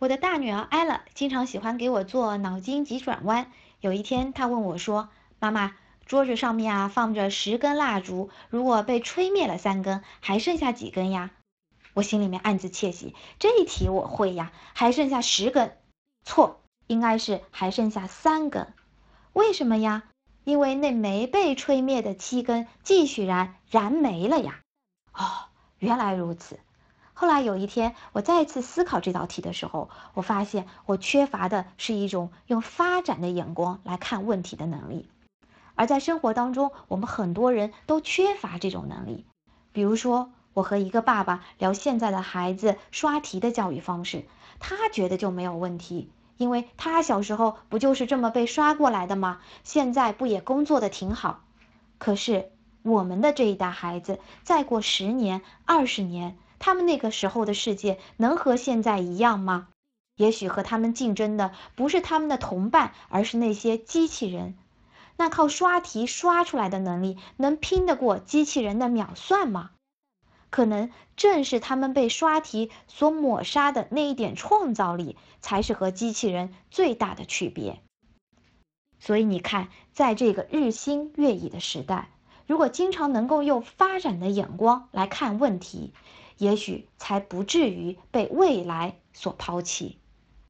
我的大女儿艾拉经常喜欢给我做脑筋急转弯。有一天，她问我说：“妈妈，桌子上面啊放着十根蜡烛，如果被吹灭了三根，还剩下几根呀？”我心里面暗自窃喜，这一题我会呀，还剩下十根。错，应该是还剩下三根。为什么呀？因为那没被吹灭的七根继续燃，燃没了呀。哦，原来如此。后来有一天，我再次思考这道题的时候，我发现我缺乏的是一种用发展的眼光来看问题的能力。而在生活当中，我们很多人都缺乏这种能力。比如说，我和一个爸爸聊现在的孩子刷题的教育方式，他觉得就没有问题，因为他小时候不就是这么被刷过来的吗？现在不也工作的挺好？可是我们的这一代孩子，再过十年、二十年。他们那个时候的世界能和现在一样吗？也许和他们竞争的不是他们的同伴，而是那些机器人。那靠刷题刷出来的能力，能拼得过机器人的秒算吗？可能正是他们被刷题所抹杀的那一点创造力，才是和机器人最大的区别。所以你看，在这个日新月异的时代，如果经常能够用发展的眼光来看问题，也许才不至于被未来所抛弃。